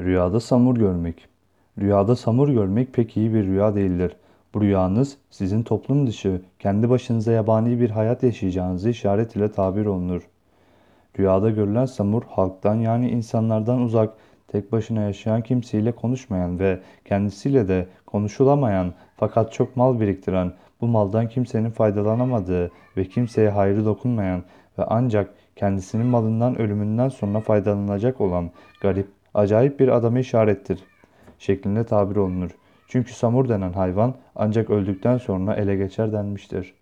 Rüyada samur görmek. Rüyada samur görmek pek iyi bir rüya değildir. Bu rüyanız sizin toplum dışı, kendi başınıza yabani bir hayat yaşayacağınızı işaret ile tabir olunur. Rüyada görülen samur halktan yani insanlardan uzak, tek başına yaşayan kimseyle konuşmayan ve kendisiyle de konuşulamayan fakat çok mal biriktiren, bu maldan kimsenin faydalanamadığı ve kimseye hayrı dokunmayan ve ancak kendisinin malından ölümünden sonra faydalanacak olan garip, acayip bir adamı işarettir şeklinde tabir olunur. Çünkü samur denen hayvan ancak öldükten sonra ele geçer denmiştir.